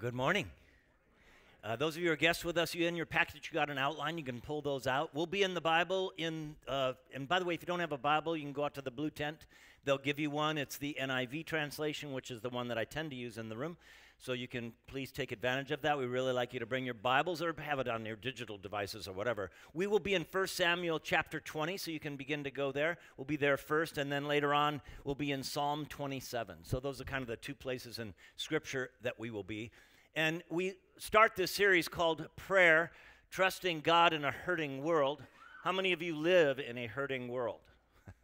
Good morning. Uh, those of you who are guests with us, you in your package, you got an outline. You can pull those out. We'll be in the Bible. In uh, and by the way, if you don't have a Bible, you can go out to the blue tent. They'll give you one. It's the NIV translation, which is the one that I tend to use in the room. So you can please take advantage of that. We really like you to bring your Bibles or have it on your digital devices or whatever. We will be in 1 Samuel chapter 20, so you can begin to go there. We'll be there first, and then later on, we'll be in Psalm 27. So those are kind of the two places in Scripture that we will be. And we start this series called Prayer Trusting God in a Hurting World. How many of you live in a hurting world?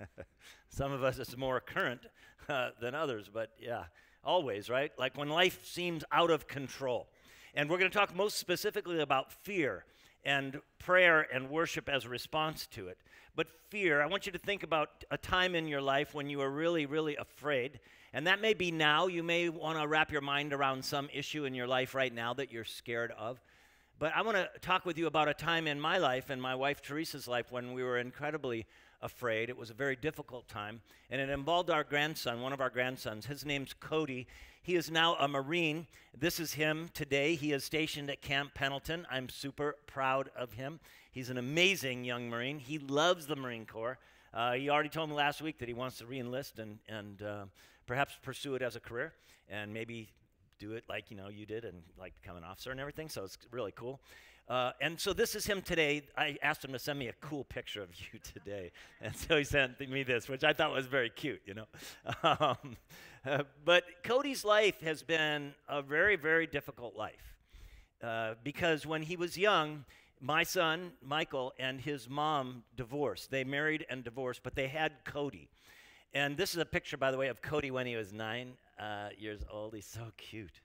Some of us, it's more current uh, than others, but yeah, always, right? Like when life seems out of control. And we're going to talk most specifically about fear and prayer and worship as a response to it. But fear, I want you to think about a time in your life when you were really, really afraid and that may be now. You may want to wrap your mind around some issue in your life right now that you're scared of. But I want to talk with you about a time in my life and my wife Teresa's life when we were incredibly afraid. It was a very difficult time. And it involved our grandson, one of our grandsons. His name's Cody. He is now a Marine. This is him today. He is stationed at Camp Pendleton. I'm super proud of him. He's an amazing young Marine. He loves the Marine Corps. Uh, he already told me last week that he wants to reenlist and, and uh, perhaps pursue it as a career and maybe do it like you know you did and like become an officer and everything. So it's really cool. Uh, and so this is him today. I asked him to send me a cool picture of you today, and so he sent me this, which I thought was very cute, you know. Um, uh, but Cody's life has been a very, very difficult life uh, because when he was young, my son Michael and his mom divorced. They married and divorced, but they had Cody. And this is a picture, by the way, of Cody when he was nine uh, years old. He's so cute.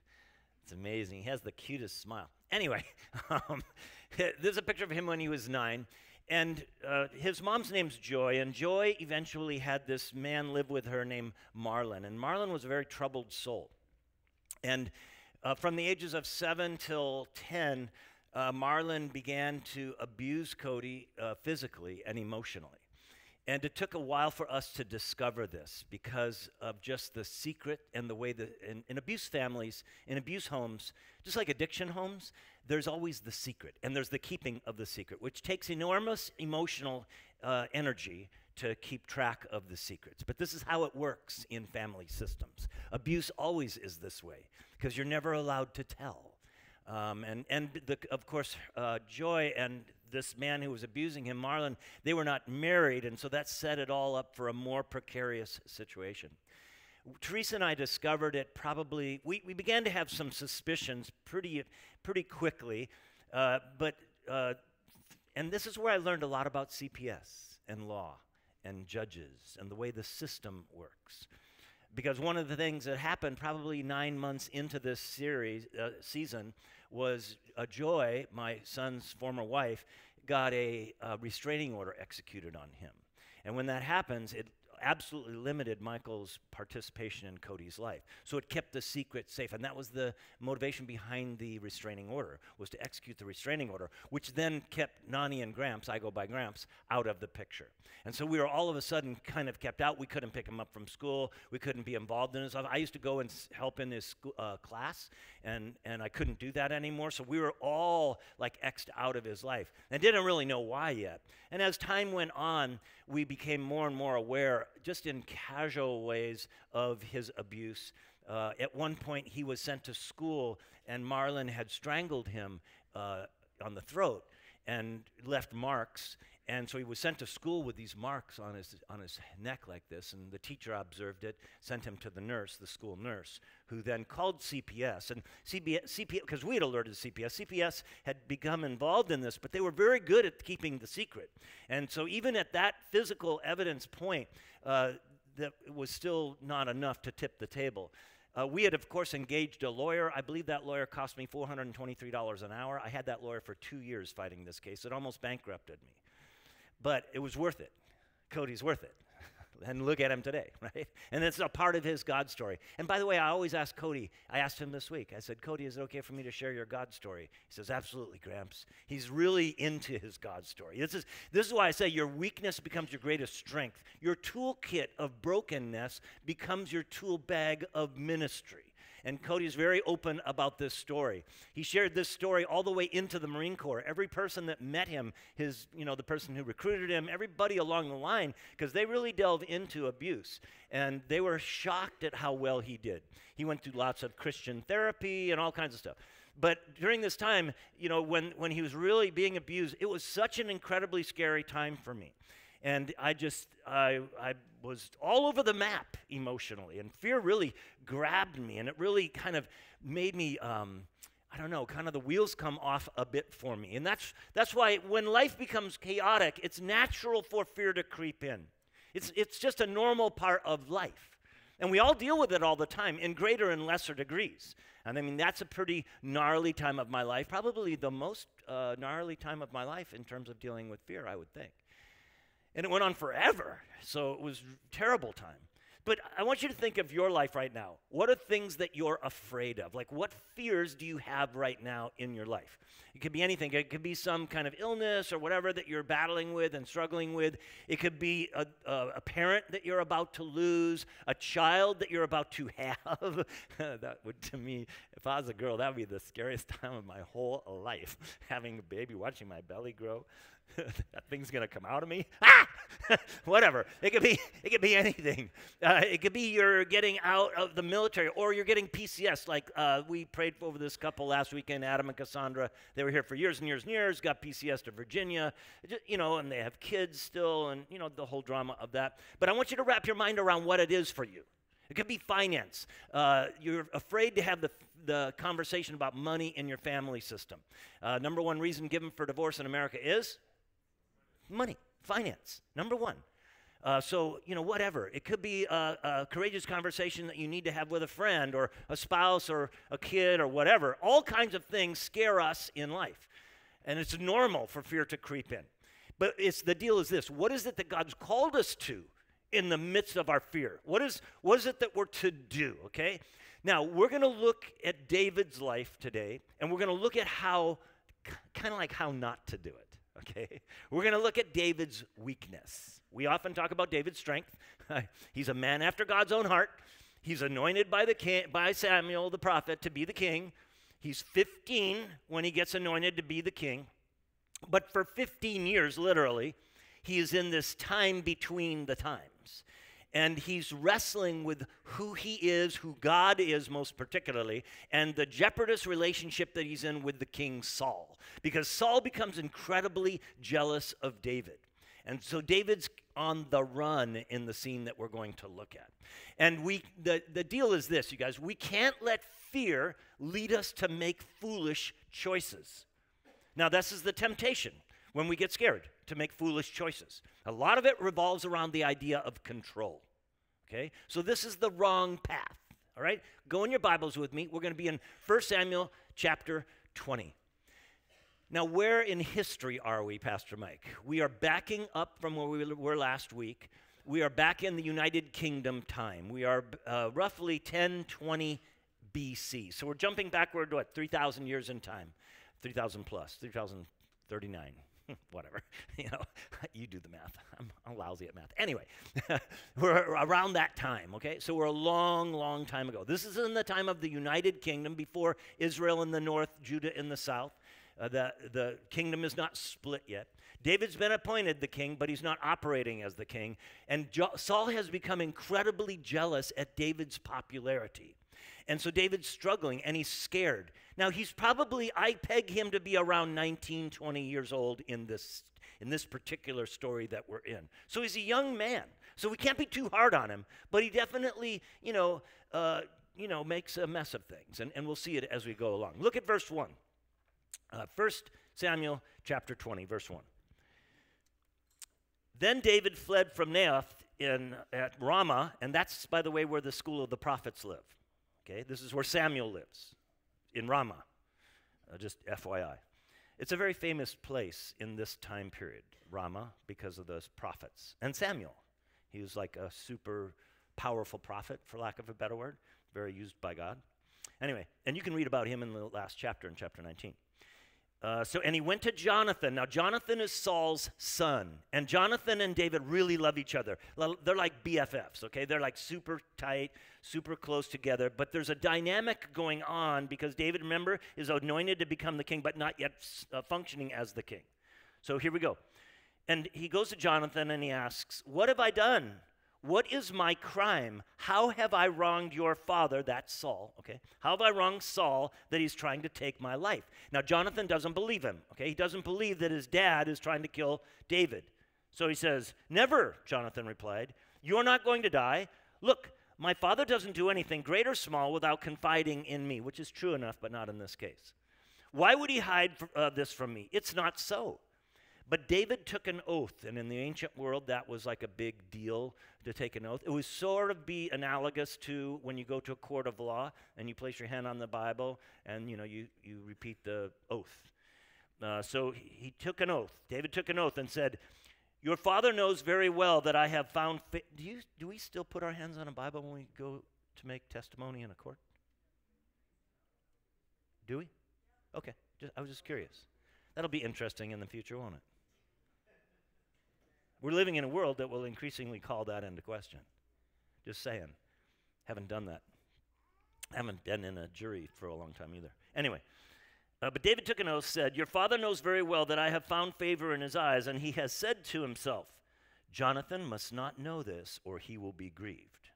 It's amazing. He has the cutest smile. Anyway, um, this is a picture of him when he was nine. And uh, his mom's name's Joy, and Joy eventually had this man live with her named Marlon. And Marlon was a very troubled soul. And uh, from the ages of seven till 10, uh, Marlon began to abuse Cody uh, physically and emotionally. And it took a while for us to discover this because of just the secret and the way that in, in, abuse families, in abuse homes, just like addiction homes, there's always the secret and there's the keeping of the secret, which takes enormous emotional uh, energy to keep track of the secrets. But this is how it works in family systems. Abuse always is this way because you're never allowed to tell. Um, and and the, of course, uh, Joy and this man who was abusing him, Marlon, they were not married, and so that set it all up for a more precarious situation. Teresa and I discovered it probably, we, we began to have some suspicions pretty, pretty quickly, uh, but, uh, and this is where I learned a lot about CPS and law and judges and the way the system works. Because one of the things that happened probably nine months into this series, uh, season, was a Joy, my son's former wife, got a, a restraining order executed on him. And when that happens, it absolutely limited Michael's participation in Cody's life. So it kept the secret safe. And that was the motivation behind the restraining order, was to execute the restraining order, which then kept Nani and Gramps, I go by Gramps, out of the picture. And so we were all of a sudden kind of kept out. We couldn't pick him up from school. We couldn't be involved in his life. I used to go and help in his uh, class, and, and I couldn't do that anymore. So we were all like X'd out of his life and didn't really know why yet. And as time went on, we became more and more aware, just in casual ways, of his abuse. Uh, at one point, he was sent to school, and Marlon had strangled him uh, on the throat and left marks. And so he was sent to school with these marks on his, on his neck like this. And the teacher observed it, sent him to the nurse, the school nurse, who then called CPS. And CPS, because we had alerted CPS, CPS had become involved in this, but they were very good at keeping the secret. And so even at that physical evidence point, uh, that was still not enough to tip the table. Uh, we had, of course, engaged a lawyer. I believe that lawyer cost me $423 an hour. I had that lawyer for two years fighting this case. It almost bankrupted me. But it was worth it. Cody's worth it. and look at him today, right? And it's a part of his God story. And by the way, I always ask Cody, I asked him this week, I said, Cody, is it okay for me to share your God story? He says, Absolutely, Gramps. He's really into his God story. This is, this is why I say your weakness becomes your greatest strength. Your toolkit of brokenness becomes your tool bag of ministry. And Cody's very open about this story. He shared this story all the way into the Marine Corps. Every person that met him, his, you know, the person who recruited him, everybody along the line, because they really delve into abuse. And they were shocked at how well he did. He went through lots of Christian therapy and all kinds of stuff. But during this time, you know, when, when he was really being abused, it was such an incredibly scary time for me. And I just, I, I was all over the map emotionally. And fear really grabbed me. And it really kind of made me, um, I don't know, kind of the wheels come off a bit for me. And that's, that's why when life becomes chaotic, it's natural for fear to creep in. It's, it's just a normal part of life. And we all deal with it all the time in greater and lesser degrees. And I mean, that's a pretty gnarly time of my life, probably the most uh, gnarly time of my life in terms of dealing with fear, I would think. And it went on forever. So it was terrible time. But I want you to think of your life right now. What are things that you're afraid of? Like, what fears do you have right now in your life? It could be anything. It could be some kind of illness or whatever that you're battling with and struggling with. It could be a, a, a parent that you're about to lose, a child that you're about to have. that would, to me, if I was a girl, that would be the scariest time of my whole life. Having a baby, watching my belly grow. That thing's gonna come out of me. Ah! Whatever. It could be. It could be anything. Uh, it could be you're getting out of the military, or you're getting PCS. Like uh, we prayed over this couple last weekend, Adam and Cassandra. They were here for years and years and years. Got PCS to Virginia. You know, and they have kids still, and you know the whole drama of that. But I want you to wrap your mind around what it is for you. It could be finance. Uh, you're afraid to have the, the conversation about money in your family system. Uh, number one reason given for divorce in America is money, finance, number one. Uh, so, you know, whatever. It could be a, a, courageous conversation that you need to have with a friend or a spouse or a kid or whatever. All kinds of things scare us in life. And it's normal for fear to creep in. But it's the deal is this what is it that God's called us to in the midst of our fear? What is, what is it that we're to do, okay? Now, we're going to look at David's life today, and we're going to look at how, kind of like how not to do it okay? We're going to look at David's weakness. We often talk about David's strength. He's a man after God's own heart. He's anointed by, the king, by Samuel the prophet to be the king. He's 15 when he gets anointed to be the king. But for 15 years, literally, he is in this time between the times and he's wrestling with who he is, who God is most particularly, and the jeopardous relationship that he's in with the king Saul. Because Saul becomes incredibly jealous of David. And so David's on the run in the scene that we're going to look at. And we the, the deal is this, you guys, we can't let fear lead us to make foolish choices. Now, this is the temptation when we get scared to make foolish choices. A lot of it revolves around the idea of control. Okay? So this is the wrong path. All right? Go in your Bibles with me. We're going to be in 1 Samuel chapter 20. Now, where in history are we, Pastor Mike? We are backing up from where we were last week. We are back in the United Kingdom time. We are uh, roughly 1020 BC. So we're jumping backward, what, 3,000 years in time? 3,000 plus, 3,039. whatever. you know, you do the math. I'm, I'm lousy at math. Anyway, we're around that time, okay? So we're a long, long time ago. This is in the time of the United Kingdom before Israel in the north, Judah in the south. Uh, the, the kingdom is not split yet. David's been appointed the king, but he's not operating as the king. And jo- Saul has become incredibly jealous at David's popularity. And so David's struggling and he's scared. Now, he's probably, I peg him to be around 19, 20 years old in this, in this particular story that we're in. So he's a young man. So we can't be too hard on him, but he definitely, you know, uh, you know, makes a mess of things. And, and we'll see it as we go along. Look at verse 1. Uh, 1 Samuel chapter 20, verse 1. Then David fled from Naioth in, at Ramah, and that's, by the way, where the school of the prophets live. Okay, this is where Samuel lives in Ramah. Uh, just FYI. It's a very famous place in this time period, Ramah, because of those prophets. And Samuel. He was like a super powerful prophet, for lack of a better word, very used by God. Anyway, and you can read about him in the last chapter, in chapter 19. Uh, so, and he went to Jonathan. Now, Jonathan is Saul's son, and Jonathan and David really love each other. They're like BFFs, okay? They're like super tight, super close together. But there's a dynamic going on because David, remember, is anointed to become the king, but not yet uh, functioning as the king. So here we go. And he goes to Jonathan and he asks, What have I done? What is my crime? How have I wronged your father? That's Saul, okay? How have I wronged Saul that he's trying to take my life? Now, Jonathan doesn't believe him, okay? He doesn't believe that his dad is trying to kill David. So he says, Never, Jonathan replied. You're not going to die. Look, my father doesn't do anything, great or small, without confiding in me, which is true enough, but not in this case. Why would he hide uh, this from me? It's not so. But David took an oath, and in the ancient world, that was like a big deal to take an oath. It would sort of be analogous to when you go to a court of law and you place your hand on the Bible and you know you, you repeat the oath. Uh, so he, he took an oath. David took an oath and said, "Your father knows very well that I have found." Fa- do you do we still put our hands on a Bible when we go to make testimony in a court? Do we? Okay, just, I was just curious. That'll be interesting in the future, won't it? We're living in a world that will increasingly call that into question. Just saying. Haven't done that. Haven't been in a jury for a long time either. Anyway, uh, but David took an oath, said, Your father knows very well that I have found favor in his eyes, and he has said to himself, Jonathan must not know this, or he will be grieved.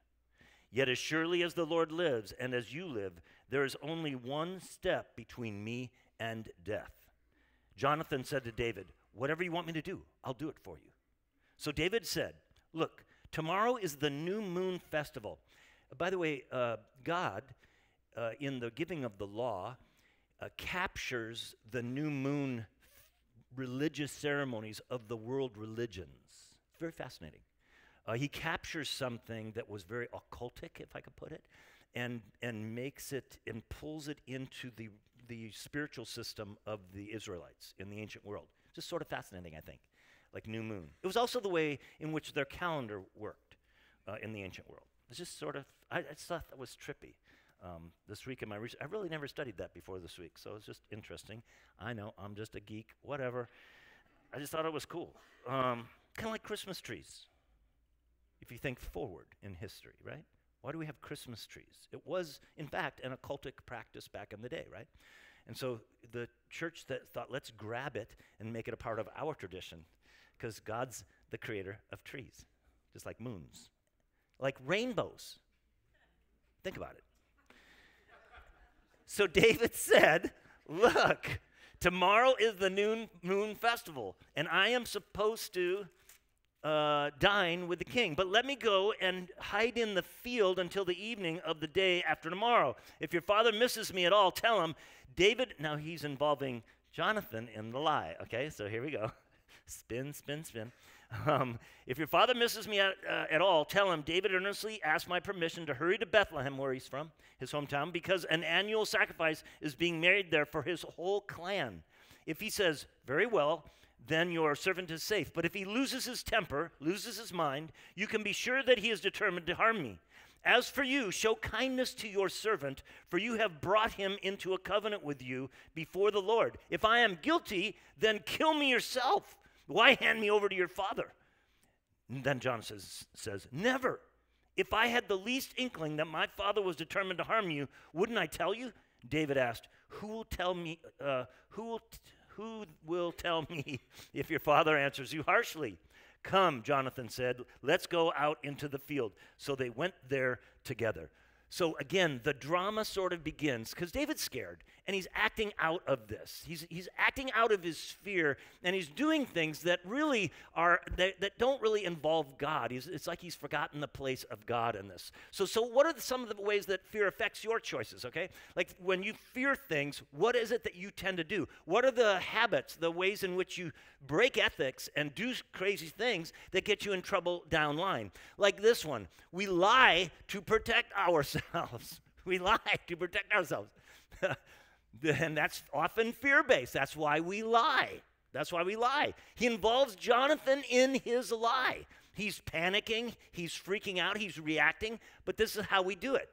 Yet as surely as the Lord lives, and as you live, there is only one step between me and death. Jonathan said to David, Whatever you want me to do, I'll do it for you. So David said, Look, tomorrow is the new moon festival. By the way, uh, God, uh, in the giving of the law, uh, captures the new moon religious ceremonies of the world religions. It's very fascinating. Uh, he captures something that was very occultic, if I could put it, and, and makes it and pulls it into the, the spiritual system of the Israelites in the ancient world. Just sort of fascinating, I think like new moon. It was also the way in which their calendar worked uh, in the ancient world. It's just sort of, I, I thought that was trippy. Um, this week in my research, I really never studied that before this week, so it's just interesting. I know, I'm just a geek, whatever. I just thought it was cool. Um, kind of like Christmas trees. If you think forward in history, right? Why do we have Christmas trees? It was, in fact, an occultic practice back in the day, right? And so the church that thought, let's grab it and make it a part of our tradition because God's the creator of trees, just like moons, like rainbows. Think about it. So David said, Look, tomorrow is the noon moon festival, and I am supposed to uh, dine with the king. But let me go and hide in the field until the evening of the day after tomorrow. If your father misses me at all, tell him, David, now he's involving Jonathan in the lie. Okay, so here we go. Spin, spin, spin. Um, if your father misses me at, uh, at all, tell him David earnestly asked my permission to hurry to Bethlehem, where he's from, his hometown, because an annual sacrifice is being made there for his whole clan. If he says, Very well, then your servant is safe. But if he loses his temper, loses his mind, you can be sure that he is determined to harm me. As for you, show kindness to your servant, for you have brought him into a covenant with you before the Lord. If I am guilty, then kill me yourself why hand me over to your father? And then John says, says, Never. If I had the least inkling that my father was determined to harm you, wouldn't I tell you? David asked, Who will tell me, uh, who, will t- who will tell me if your father answers you harshly? Come, Jonathan said, let's go out into the field. So they went there together. So again, the drama sort of begins because David's scared and he's acting out of this. He's, he's acting out of his fear and he's doing things that really are, that, that don't really involve God. He's, it's like he's forgotten the place of God in this. So, so what are the, some of the ways that fear affects your choices, okay? Like when you fear things, what is it that you tend to do? What are the habits, the ways in which you break ethics and do crazy things that get you in trouble down line? Like this one, we lie to protect ourselves. we lie to protect ourselves. And that's often fear based. That's why we lie. That's why we lie. He involves Jonathan in his lie. He's panicking, he's freaking out, he's reacting, but this is how we do it.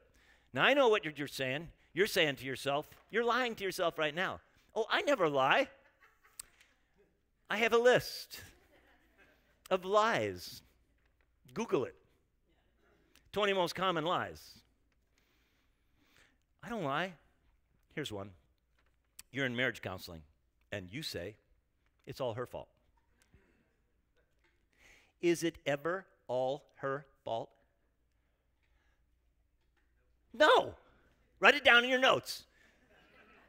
Now, I know what you're, you're saying. You're saying to yourself, you're lying to yourself right now. Oh, I never lie. I have a list of lies. Google it 20 most common lies. I don't lie. Here's one you're in marriage counseling, and you say it's all her fault. Is it ever all her fault? No. Write it down in your notes.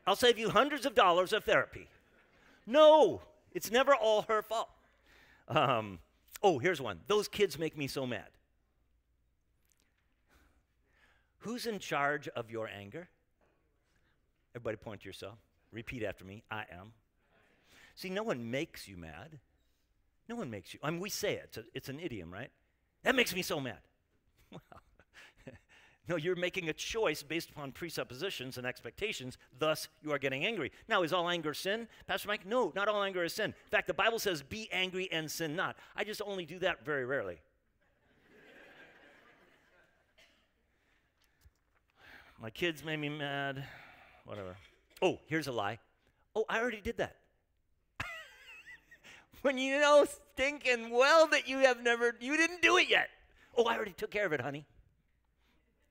I'll save you hundreds of dollars of therapy. No, it's never all her fault. Um, oh, here's one. Those kids make me so mad. Who's in charge of your anger? Everybody point to yourself. Repeat after me I am. See, no one makes you mad. No one makes you. I mean, we say it, it's, it's an idiom, right? That makes me so mad. Well, no, you're making a choice based upon presuppositions and expectations, thus, you are getting angry. Now, is all anger sin? Pastor Mike, no, not all anger is sin. In fact, the Bible says, be angry and sin not. I just only do that very rarely. My kids made me mad, whatever. Oh, here's a lie. Oh, I already did that. when you know stinking well that you have never, you didn't do it yet. Oh, I already took care of it, honey.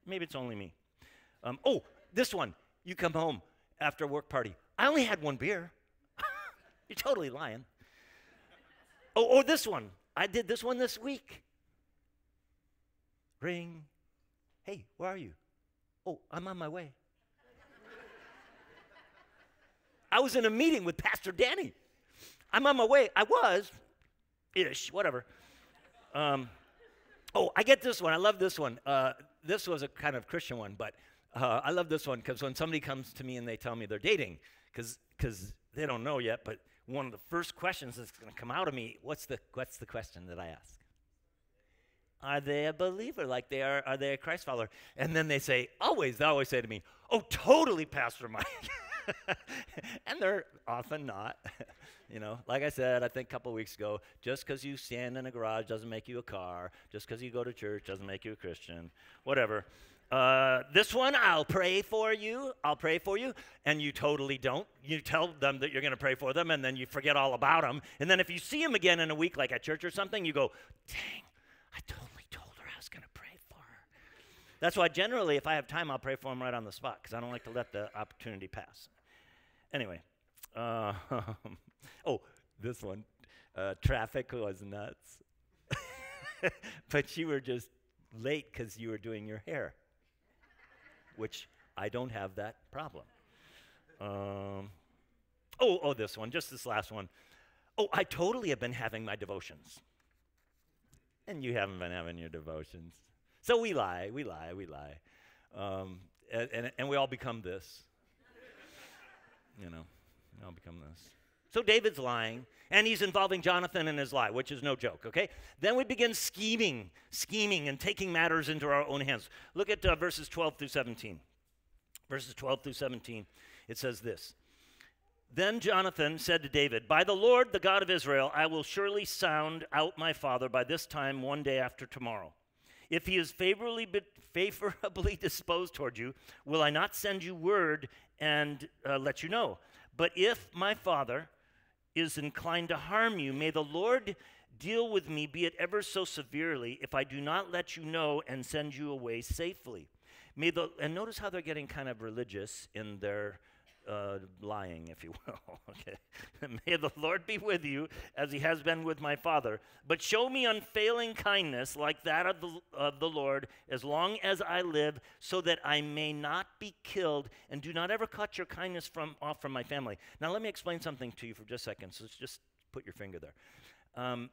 Maybe it's only me. Um, oh, this one. You come home after a work party. I only had one beer. You're totally lying. Oh, or this one. I did this one this week. Ring. Hey, where are you? Oh, I'm on my way. I was in a meeting with Pastor Danny. I'm on my way. I was, ish, whatever. Um, oh, I get this one. I love this one. Uh, this was a kind of Christian one, but uh, I love this one because when somebody comes to me and they tell me they're dating, because they don't know yet, but one of the first questions that's going to come out of me, what's the, what's the question that I ask? Are they a believer? Like they are, are they a Christ follower? And then they say, always, they always say to me, oh, totally, Pastor Mike. and they're often not. you know, like I said, I think a couple weeks ago, just because you stand in a garage doesn't make you a car. Just because you go to church doesn't make you a Christian. Whatever. Uh, this one, I'll pray for you. I'll pray for you. And you totally don't. You tell them that you're going to pray for them, and then you forget all about them. And then if you see them again in a week, like at church or something, you go, dang, I totally told her I was going to pray for her. That's why generally, if I have time, I'll pray for them right on the spot because I don't like to let the opportunity pass. Anyway, uh, oh, this one. Uh, traffic was nuts. but you were just late because you were doing your hair, which I don't have that problem. Um, oh, oh, this one, just this last one. Oh, I totally have been having my devotions. And you haven't been having your devotions. So we lie, we lie, we lie. Um, and, and, and we all become this you know, I'll become this. So David's lying, and he's involving Jonathan in his lie, which is no joke, okay? Then we begin scheming, scheming, and taking matters into our own hands. Look at uh, verses 12 through 17. Verses 12 through 17, it says this Then Jonathan said to David, By the Lord, the God of Israel, I will surely sound out my father by this time one day after tomorrow. If he is favorably, favorably disposed toward you, will I not send you word and uh, let you know? But if my father is inclined to harm you, may the Lord deal with me, be it ever so severely, if I do not let you know and send you away safely. May the, and notice how they're getting kind of religious in their uh, lying, if you will. okay. May the Lord be with you as he has been with my father. But show me unfailing kindness like that of the, of the Lord as long as I live, so that I may not be killed, and do not ever cut your kindness from, off from my family. Now, let me explain something to you for just a second. So just put your finger there. Um,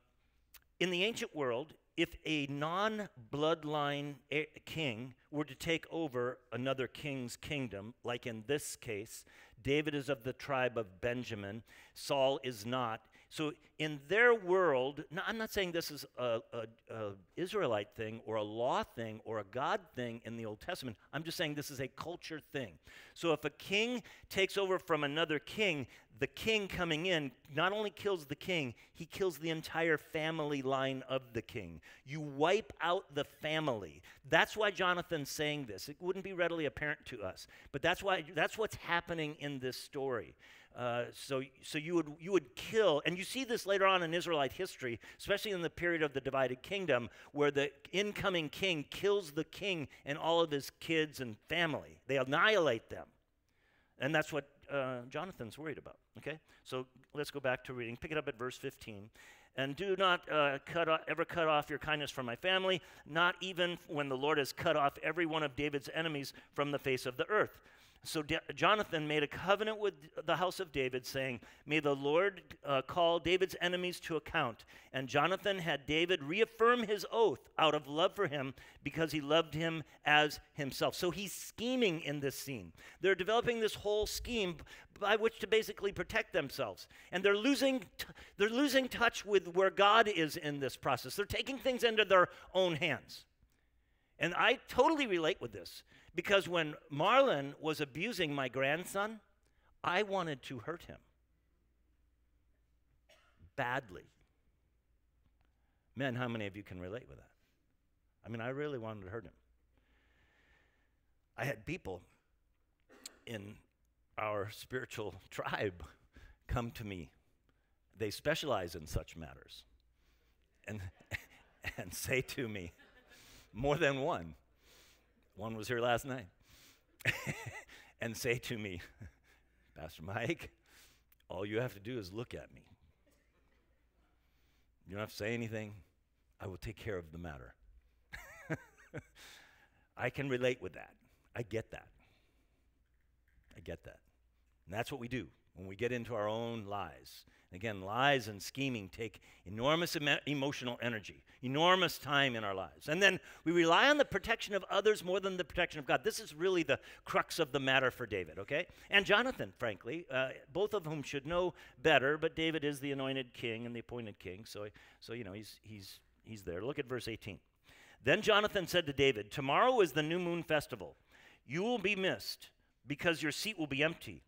in the ancient world, if a non bloodline eh, king were to take over another king's kingdom, like in this case, David is of the tribe of Benjamin, Saul is not. So in their world, now, I'm not saying this is a, a, a, Israelite thing or a law thing or a God thing in the Old Testament. I'm just saying this is a culture thing. So if a king takes over from another king, the king coming in not only kills the king, he kills the entire family line of the king. You wipe out the family. That's why Jonathan's saying this. It wouldn't be readily apparent to us, but that's why that's what's happening in this story. Uh, so, so you would you would kill, and you see this later on in Israelite history, especially in the period of the divided kingdom, where the incoming king kills the king and all of his kids and family. They annihilate them, and that's what uh, Jonathan's worried about. Okay, so let's go back to reading. Pick it up at verse 15. And do not uh, cut off, ever cut off your kindness from my family, not even when the Lord has cut off every one of David's enemies from the face of the earth. So D- Jonathan made a covenant with the house of David, saying, May the Lord uh, call David's enemies to account. And Jonathan had David reaffirm his oath out of love for him because he loved him as himself. So he's scheming in this scene. They're developing this whole scheme by which to basically protect themselves. And they're losing, t- they're losing touch with where God is in this process. They're taking things into their own hands. And I totally relate with this because when Marlon was abusing my grandson, I wanted to hurt him badly. Men, how many of you can relate with that? I mean, I really wanted to hurt him. I had people in our spiritual tribe come to me. They specialize in such matters. And, and say to me, more than one, one was here last night. and say to me, Pastor Mike, all you have to do is look at me. You don't have to say anything. I will take care of the matter. I can relate with that. I get that. I get that. And that's what we do when we get into our own lies. Again, lies and scheming take enormous em- emotional energy, enormous time in our lives. And then we rely on the protection of others more than the protection of God. This is really the crux of the matter for David, okay? And Jonathan, frankly, uh, both of whom should know better, but David is the anointed king and the appointed king, so, so you know, he's, he's, he's there. Look at verse 18. Then Jonathan said to David, Tomorrow is the new moon festival. You will be missed because your seat will be empty.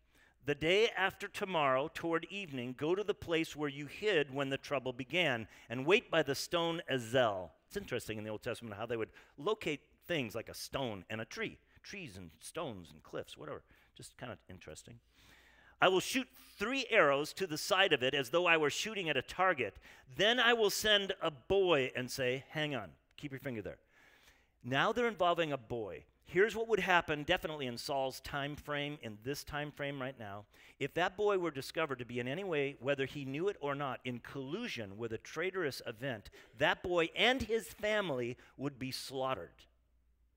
The day after tomorrow, toward evening, go to the place where you hid when the trouble began, and wait by the stone Azel. It's interesting in the Old Testament how they would locate things like a stone and a tree, trees and stones and cliffs, whatever. Just kind of interesting. I will shoot three arrows to the side of it as though I were shooting at a target. Then I will send a boy and say, Hang on, keep your finger there. Now they're involving a boy. Here's what would happen definitely in Saul's time frame, in this time frame right now. If that boy were discovered to be in any way, whether he knew it or not, in collusion with a traitorous event, that boy and his family would be slaughtered.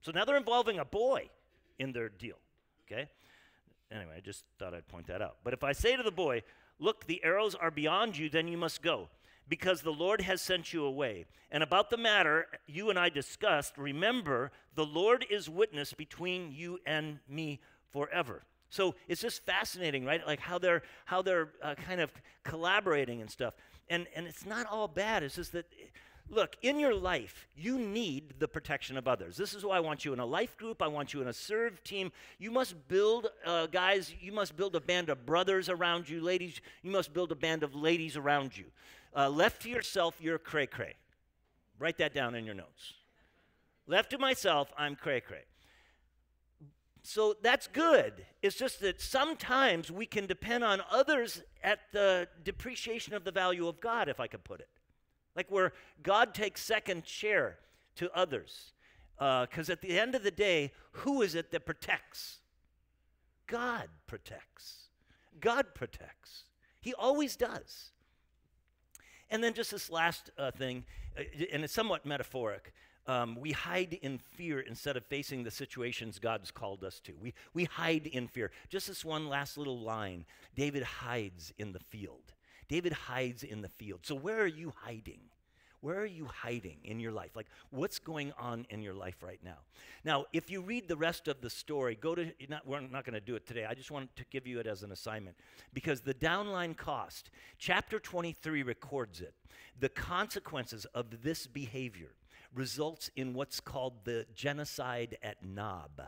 So now they're involving a boy in their deal. Okay? Anyway, I just thought I'd point that out. But if I say to the boy, Look, the arrows are beyond you, then you must go because the Lord has sent you away. And about the matter you and I discussed, remember, the Lord is witness between you and me forever. So it's just fascinating, right? Like how they're how they're uh, kind of collaborating and stuff. And and it's not all bad. It's just that look, in your life, you need the protection of others. This is why I want you in a life group. I want you in a serve team. You must build, uh, guys, you must build a band of brothers around you. Ladies, you must build a band of ladies around you. Uh, left to yourself, you're cray cray. Write that down in your notes. Left to myself, I'm cray cray. So that's good. It's just that sometimes we can depend on others at the depreciation of the value of God, if I could put it. Like where God takes second chair to others. Because uh, at the end of the day, who is it that protects? God protects. God protects. He always does. And then just this last uh, thing, uh, and it's somewhat metaphoric. Um, we hide in fear instead of facing the situations God's called us to. We, we hide in fear. Just this one last little line David hides in the field. David hides in the field. So, where are you hiding? Where are you hiding in your life? Like, what's going on in your life right now? Now, if you read the rest of the story, go to, not, we're not going to do it today. I just wanted to give you it as an assignment because the downline cost, chapter 23 records it. The consequences of this behavior results in what's called the genocide at Nob.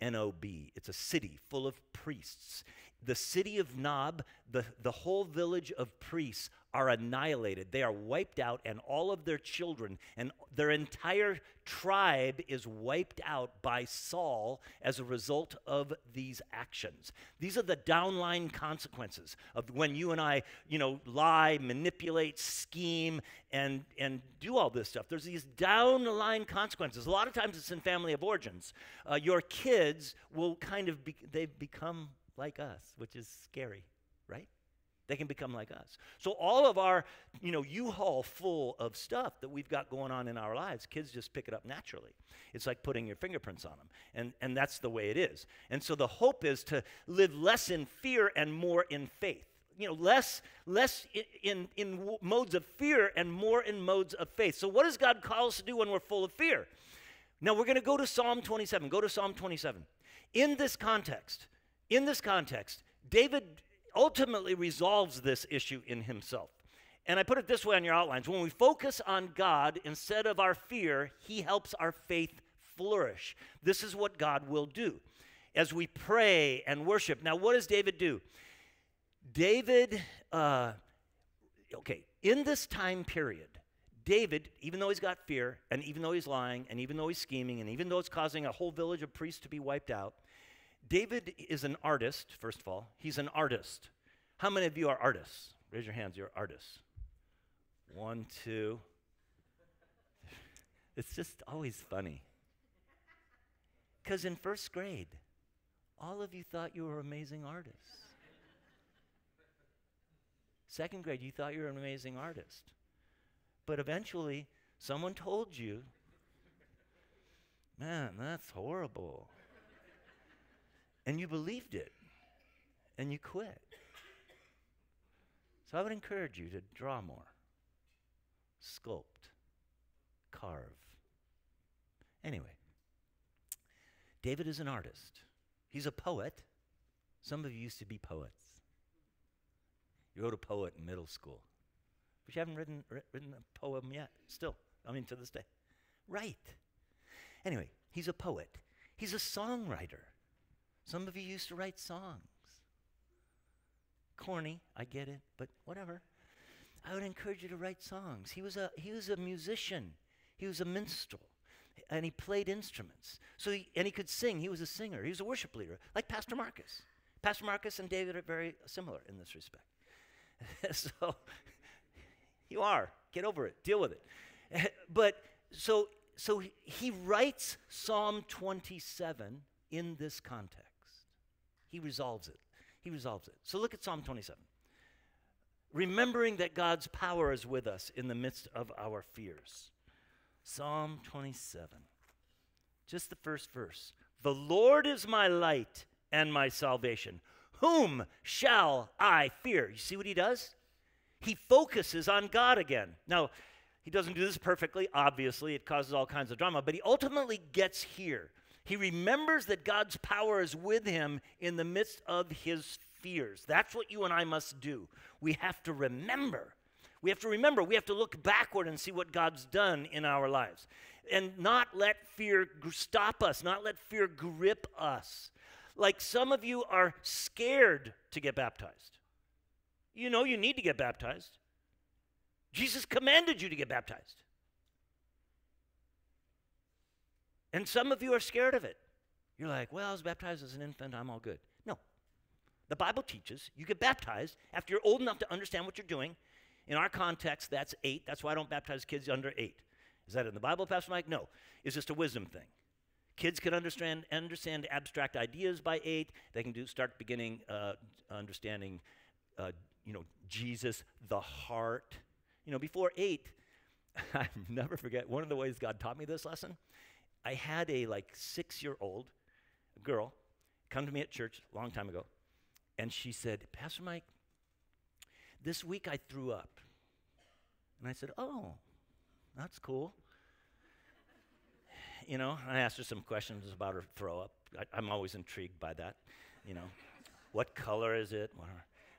N O B. It's a city full of priests the city of Nob, the, the whole village of priests are annihilated. They are wiped out, and all of their children and their entire tribe is wiped out by Saul as a result of these actions. These are the downline consequences of when you and I, you know, lie, manipulate, scheme, and, and do all this stuff. There's these downline consequences. A lot of times it's in family of origins. Uh, your kids will kind of, be, they become like us, which is scary, right? They can become like us. So all of our, you know, U-Haul full of stuff that we've got going on in our lives, kids just pick it up naturally. It's like putting your fingerprints on them. And, and that's the way it is. And so the hope is to live less in fear and more in faith. You know, less, less in, in, in modes of fear and more in modes of faith. So what does God call us to do when we're full of fear? Now we're going to go to Psalm 27. Go to Psalm 27. In this context, in this context, David ultimately resolves this issue in himself. And I put it this way on your outlines when we focus on God instead of our fear, He helps our faith flourish. This is what God will do as we pray and worship. Now, what does David do? David, uh, okay, in this time period, David, even though he's got fear, and even though he's lying, and even though he's scheming, and even though it's causing a whole village of priests to be wiped out, David is an artist, first of all. He's an artist. How many of you are artists? Raise your hands, you're artists. One, two. It's just always funny. Because in first grade, all of you thought you were amazing artists. Second grade, you thought you were an amazing artist. But eventually, someone told you, man, that's horrible and you believed it and you quit. So I would encourage you to draw more, sculpt, carve. Anyway, David is an artist. He's a poet. Some of you used to be poets. You wrote a poet in middle school, but you haven't written, written a poem yet, still. I mean, to this day. Right. Anyway, he's a poet. He's a songwriter. Some of you used to write songs. Corny, I get it, but whatever. I would encourage you to write songs. He was a, he was a musician, he was a minstrel, and he played instruments. So he, and he could sing. He was a singer, he was a worship leader, like Pastor Marcus. Pastor Marcus and David are very similar in this respect. so you are. Get over it. Deal with it. but so so he writes Psalm 27 in this context. He resolves it. He resolves it. So look at Psalm 27. Remembering that God's power is with us in the midst of our fears. Psalm 27. Just the first verse. The Lord is my light and my salvation. Whom shall I fear? You see what he does? He focuses on God again. Now, he doesn't do this perfectly, obviously. It causes all kinds of drama, but he ultimately gets here. He remembers that God's power is with him in the midst of his fears. That's what you and I must do. We have to remember. We have to remember. We have to look backward and see what God's done in our lives. And not let fear stop us, not let fear grip us. Like some of you are scared to get baptized. You know you need to get baptized. Jesus commanded you to get baptized. And some of you are scared of it. You're like, well, I was baptized as an infant, I'm all good. No. The Bible teaches you get baptized after you're old enough to understand what you're doing. In our context, that's eight. That's why I don't baptize kids under eight. Is that in the Bible, Pastor Mike? No. It's just a wisdom thing. Kids can understand understand abstract ideas by eight. They can do start beginning uh, understanding, uh, you know, Jesus, the heart. You know, before eight, I never forget one of the ways God taught me this lesson I had a like six year old girl come to me at church a long time ago, and she said, Pastor Mike, this week I threw up. And I said, Oh, That's cool. You know, I asked her some questions about her throw up. I, am always intrigued by that. You know, what color is it?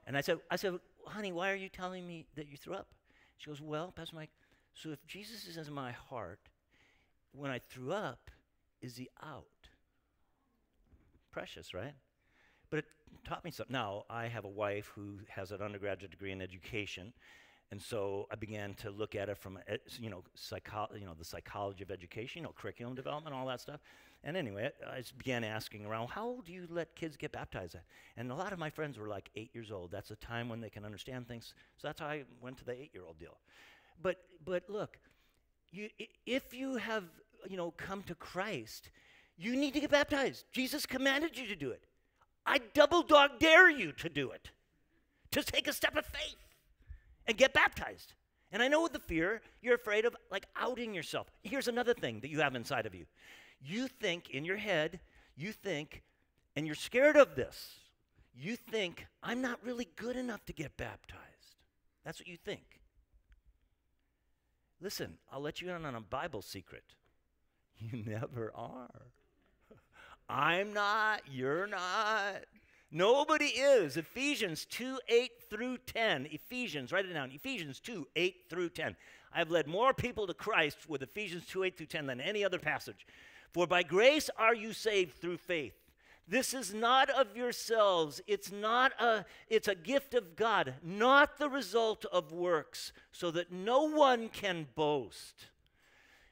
And I said, I said, honey, why are you telling me that you threw up? She goes, well, Pastor Mike, so if Jesus is in my heart, when I threw up, is he out? Precious, right? But it taught me something. Now, I have a wife who has an undergraduate degree in education, and so I began to look at it from, eh, you know, psycho- you know, the psychology of education, you know, curriculum development, all that stuff. And anyway, I just began asking around, how old do you let kids get baptized? at? And a lot of my friends were like eight years old. That's a time when they can understand things. So that's how I went to the eight-year-old deal. But, but look, you, if you have, you know, come to Christ, you need to get baptized. Jesus commanded you to do it. I double dog dare you to do it. To take a step of faith and get baptized. And I know the fear, you're afraid of like outing yourself. Here's another thing that you have inside of you. You think in your head, you think, and you're scared of this. You think, I'm not really good enough to get baptized. That's what you think. Listen, I'll let you in on a Bible secret. You never are. I'm not, you're not. Nobody is. Ephesians 2 8 through 10. Ephesians, write it down. Ephesians 2 8 through 10. I've led more people to Christ with Ephesians 2 8 through 10 than any other passage. For by grace are you saved through faith. This is not of yourselves. It's not a it's a gift of God, not the result of works, so that no one can boast.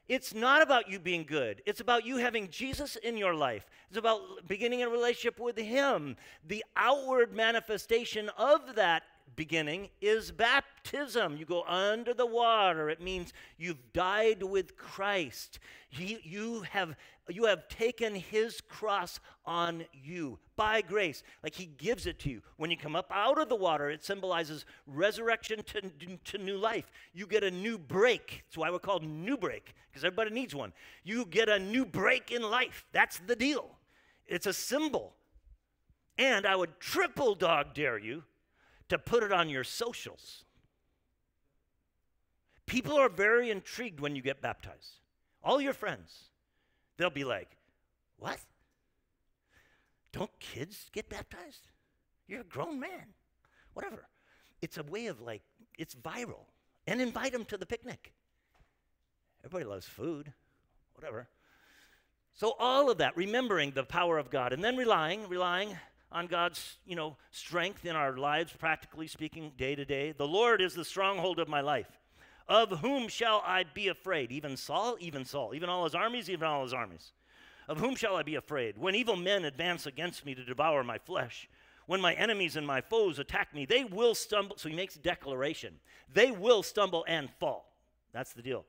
It's not about you being good. It's about you having Jesus in your life. It's about beginning a relationship with Him. The outward manifestation of that beginning is baptism. You go under the water. It means you've died with Christ. He, you, have, you have taken his cross on you by grace. Like he gives it to you. When you come up out of the water, it symbolizes resurrection to, to new life. You get a new break. That's why we're called new break, because everybody needs one. You get a new break in life. That's the deal. It's a symbol. And I would triple dog dare you to put it on your socials. People are very intrigued when you get baptized. All your friends, they'll be like, What? Don't kids get baptized? You're a grown man. Whatever. It's a way of like, it's viral. And invite them to the picnic. Everybody loves food. Whatever. So, all of that, remembering the power of God, and then relying, relying on God's, you know, strength in our lives, practically speaking, day to day. The Lord is the stronghold of my life. Of whom shall I be afraid? Even Saul, even Saul, even all his armies, even all his armies. Of whom shall I be afraid? When evil men advance against me to devour my flesh, when my enemies and my foes attack me, they will stumble. So he makes a declaration. They will stumble and fall. That's the deal.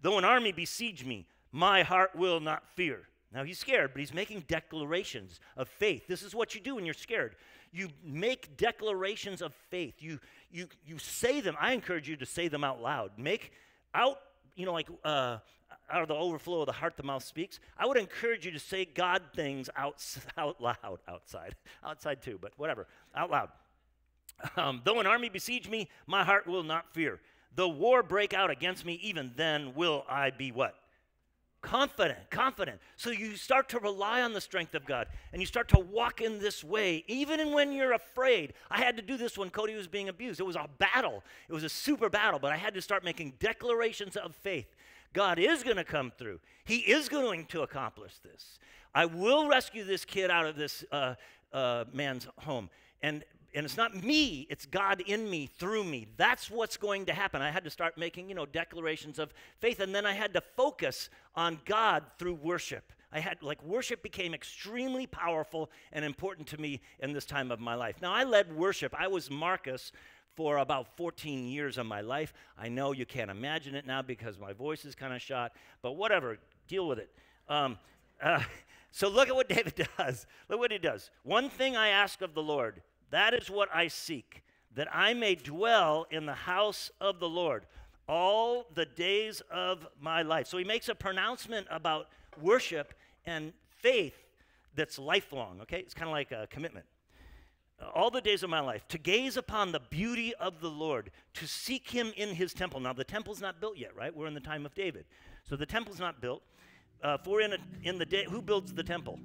Though an army besiege me, my heart will not fear. Now he's scared, but he's making declarations of faith. This is what you do when you're scared. You make declarations of faith. You you you say them. I encourage you to say them out loud. Make out, you know, like uh, out of the overflow of the heart, the mouth speaks. I would encourage you to say God things out, out loud, outside, outside too, but whatever, out loud. Um, Though an army besiege me, my heart will not fear. Though war break out against me, even then will I be what? Confident, confident. So you start to rely on the strength of God and you start to walk in this way, even when you're afraid. I had to do this when Cody was being abused. It was a battle, it was a super battle, but I had to start making declarations of faith. God is going to come through, He is going to accomplish this. I will rescue this kid out of this uh, uh, man's home. And and it's not me, it's God in me, through me. That's what's going to happen. I had to start making, you know, declarations of faith, and then I had to focus on God through worship. I had, like, worship became extremely powerful and important to me in this time of my life. Now, I led worship. I was Marcus for about 14 years of my life. I know you can't imagine it now because my voice is kind of shot, but whatever, deal with it. Um, uh, so look at what David does. Look what he does. One thing I ask of the Lord that is what I seek, that I may dwell in the house of the Lord all the days of my life. So he makes a pronouncement about worship and faith that's lifelong, okay? It's kind of like a commitment. All the days of my life, to gaze upon the beauty of the Lord, to seek him in his temple. Now, the temple's not built yet, right? We're in the time of David. So the temple's not built. Uh, for in, a, in the day, who builds the temple?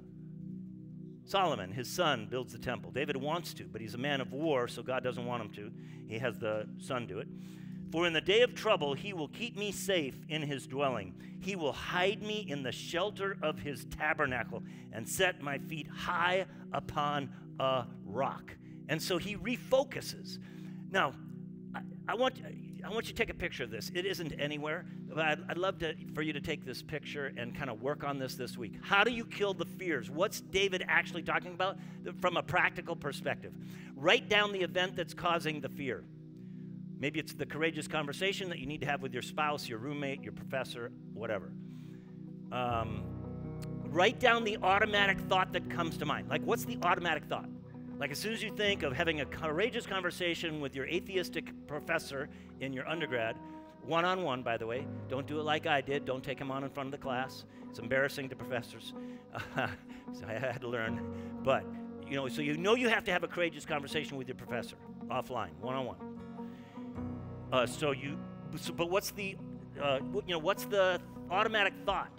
Solomon, his son, builds the temple. David wants to, but he's a man of war, so God doesn't want him to. He has the son do it. For in the day of trouble, he will keep me safe in his dwelling. He will hide me in the shelter of his tabernacle and set my feet high upon a rock. And so he refocuses. Now, I, I want, I want you to take a picture of this. It isn't anywhere, but I'd, I'd love to, for you to take this picture and kind of work on this this week. How do you kill the fears? What's David actually talking about from a practical perspective? Write down the event that's causing the fear. Maybe it's the courageous conversation that you need to have with your spouse, your roommate, your professor, whatever. Um, write down the automatic thought that comes to mind. Like, what's the automatic thought? Like, as soon as you think of having a courageous conversation with your atheistic professor in your undergrad, one on one, by the way, don't do it like I did. Don't take him on in front of the class. It's embarrassing to professors. so I had to learn. But, you know, so you know you have to have a courageous conversation with your professor offline, one on one. So you, so, but what's the, uh, you know, what's the automatic thought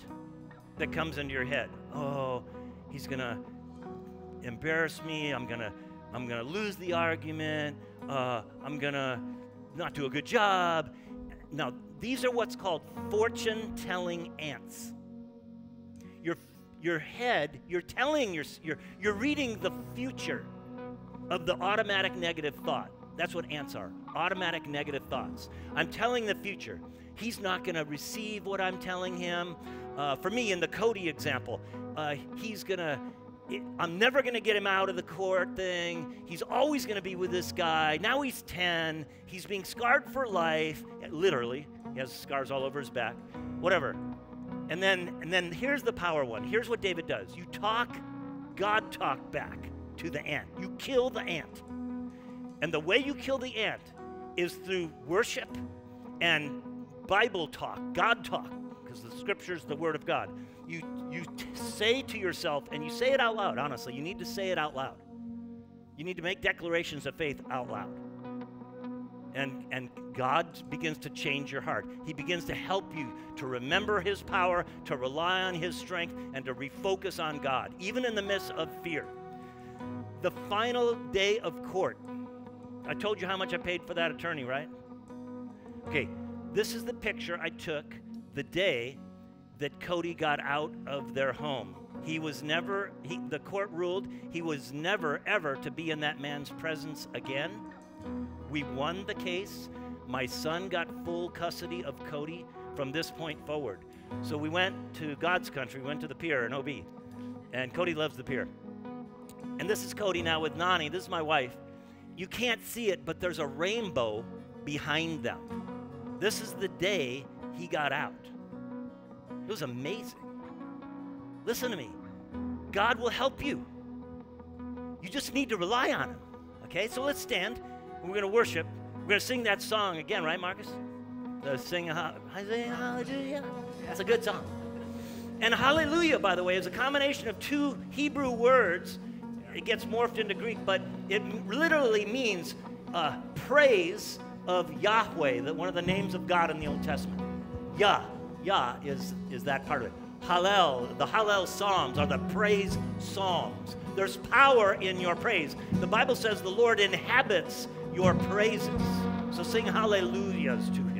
that comes into your head? Oh, he's gonna embarrass me. I'm gonna, I'm gonna lose the argument. Uh, I'm gonna not do a good job. Now, these are what's called fortune-telling ants. Your, your head, you're telling, your, you're, you're reading the future of the automatic negative thought. That's what ants are automatic negative thoughts. I'm telling the future. He's not going to receive what I'm telling him. Uh, for me, in the Cody example, uh, he's going to. I'm never going to get him out of the court thing. He's always going to be with this guy. Now he's 10. He's being scarred for life. Literally. He has scars all over his back. Whatever. And then and then here's the power one. Here's what David does. You talk God talk back to the ant. You kill the ant. And the way you kill the ant is through worship and Bible talk, God talk, because the scripture is the word of God. You, you say to yourself, and you say it out loud, honestly, you need to say it out loud. You need to make declarations of faith out loud. And, and God begins to change your heart. He begins to help you to remember His power, to rely on His strength, and to refocus on God, even in the midst of fear. The final day of court I told you how much I paid for that attorney, right? Okay, this is the picture I took the day that Cody got out of their home. He was never, he, the court ruled he was never, ever to be in that man's presence again. We won the case. My son got full custody of Cody from this point forward. So we went to God's country, we went to the pier in OB. And Cody loves the pier. And this is Cody now with Nani. This is my wife. You can't see it, but there's a rainbow behind them. This is the day he got out. It was amazing. Listen to me. God will help you. You just need to rely on him. Okay? So let's stand. We're going to worship. We're going to sing that song again, right, Marcus? The sing hallelujah. That's a good song. And hallelujah, by the way, is a combination of two Hebrew words it gets morphed into Greek, but it literally means uh, praise of Yahweh, that one of the names of God in the Old Testament. Yah, Yah is, is that part of it. Hallel, the Hallel Psalms are the praise psalms. There's power in your praise. The Bible says the Lord inhabits your praises. So sing hallelujahs to